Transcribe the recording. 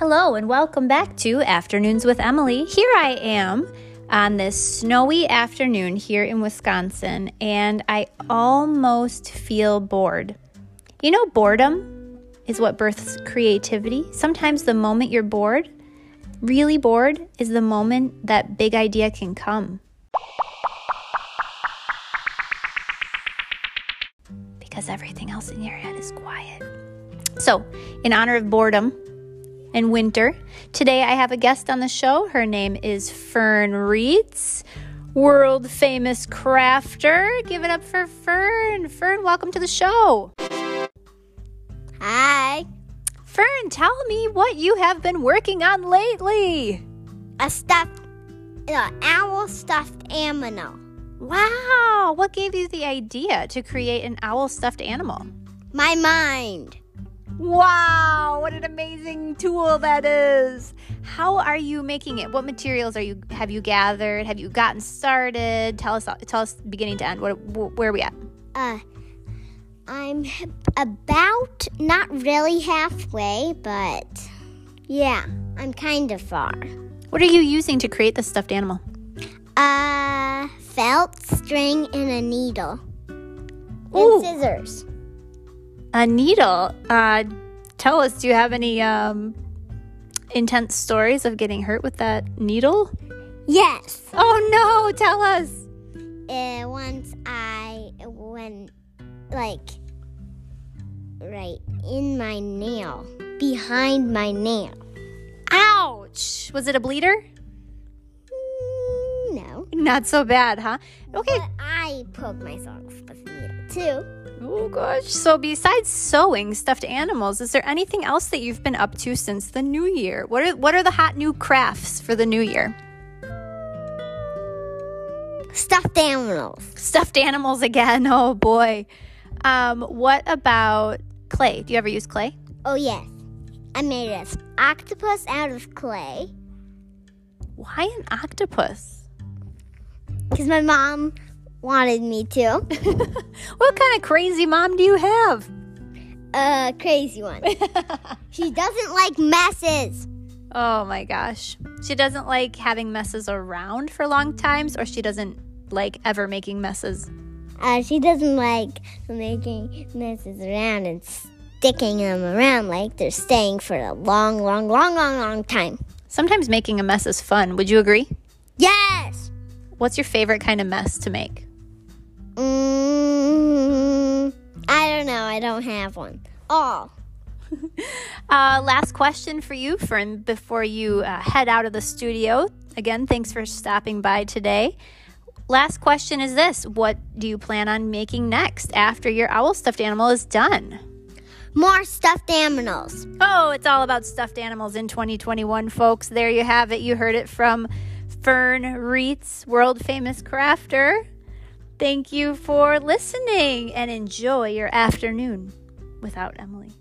Hello, and welcome back to Afternoons with Emily. Here I am on this snowy afternoon here in Wisconsin, and I almost feel bored. You know, boredom is what births creativity. Sometimes the moment you're bored, really bored, is the moment that big idea can come. Because everything else in your head is quiet. So, in honor of boredom, and winter. Today I have a guest on the show. Her name is Fern Reitz, world famous crafter. Give it up for Fern. Fern, welcome to the show. Hi. Fern, tell me what you have been working on lately. A stuffed, uh, owl stuffed animal. Wow, what gave you the idea to create an owl stuffed animal? My mind. Wow, what an amazing tool that is. How are you making it? What materials are you have you gathered? Have you gotten started? Tell us tell us beginning to end. What where are we at? Uh I'm about not really halfway, but yeah, I'm kind of far. What are you using to create this stuffed animal? Uh felt, string and a needle. Ooh. And scissors. A needle. Uh, tell us, do you have any um, intense stories of getting hurt with that needle? Yes. Oh no, tell us. Uh, once I went, like, right in my nail, behind my nail. Ouch! Was it a bleeder? Mm, no. Not so bad, huh? Okay. But I poked myself with a needle too. Oh gosh. So besides sewing stuffed animals, is there anything else that you've been up to since the new year? What are what are the hot new crafts for the new year? Stuffed animals. Stuffed animals again. Oh boy. Um, what about clay? Do you ever use clay? Oh yes. I made an octopus out of clay. Why an octopus? Because my mom wanted me to. what kind of crazy mom do you have? A crazy one. she doesn't like messes. Oh my gosh. She doesn't like having messes around for long times, or she doesn't like ever making messes? Uh, she doesn't like making messes around and sticking them around like they're staying for a long, long, long, long, long time. Sometimes making a mess is fun. Would you agree? Yes! What's your favorite kind of mess to make? Mm, I don't know. I don't have one. Oh. uh, last question for you, Fern, before you uh, head out of the studio. Again, thanks for stopping by today. Last question is this What do you plan on making next after your owl stuffed animal is done? More stuffed animals. Oh, it's all about stuffed animals in 2021, folks. There you have it. You heard it from Fern Reitz, world famous crafter. Thank you for listening and enjoy your afternoon without Emily.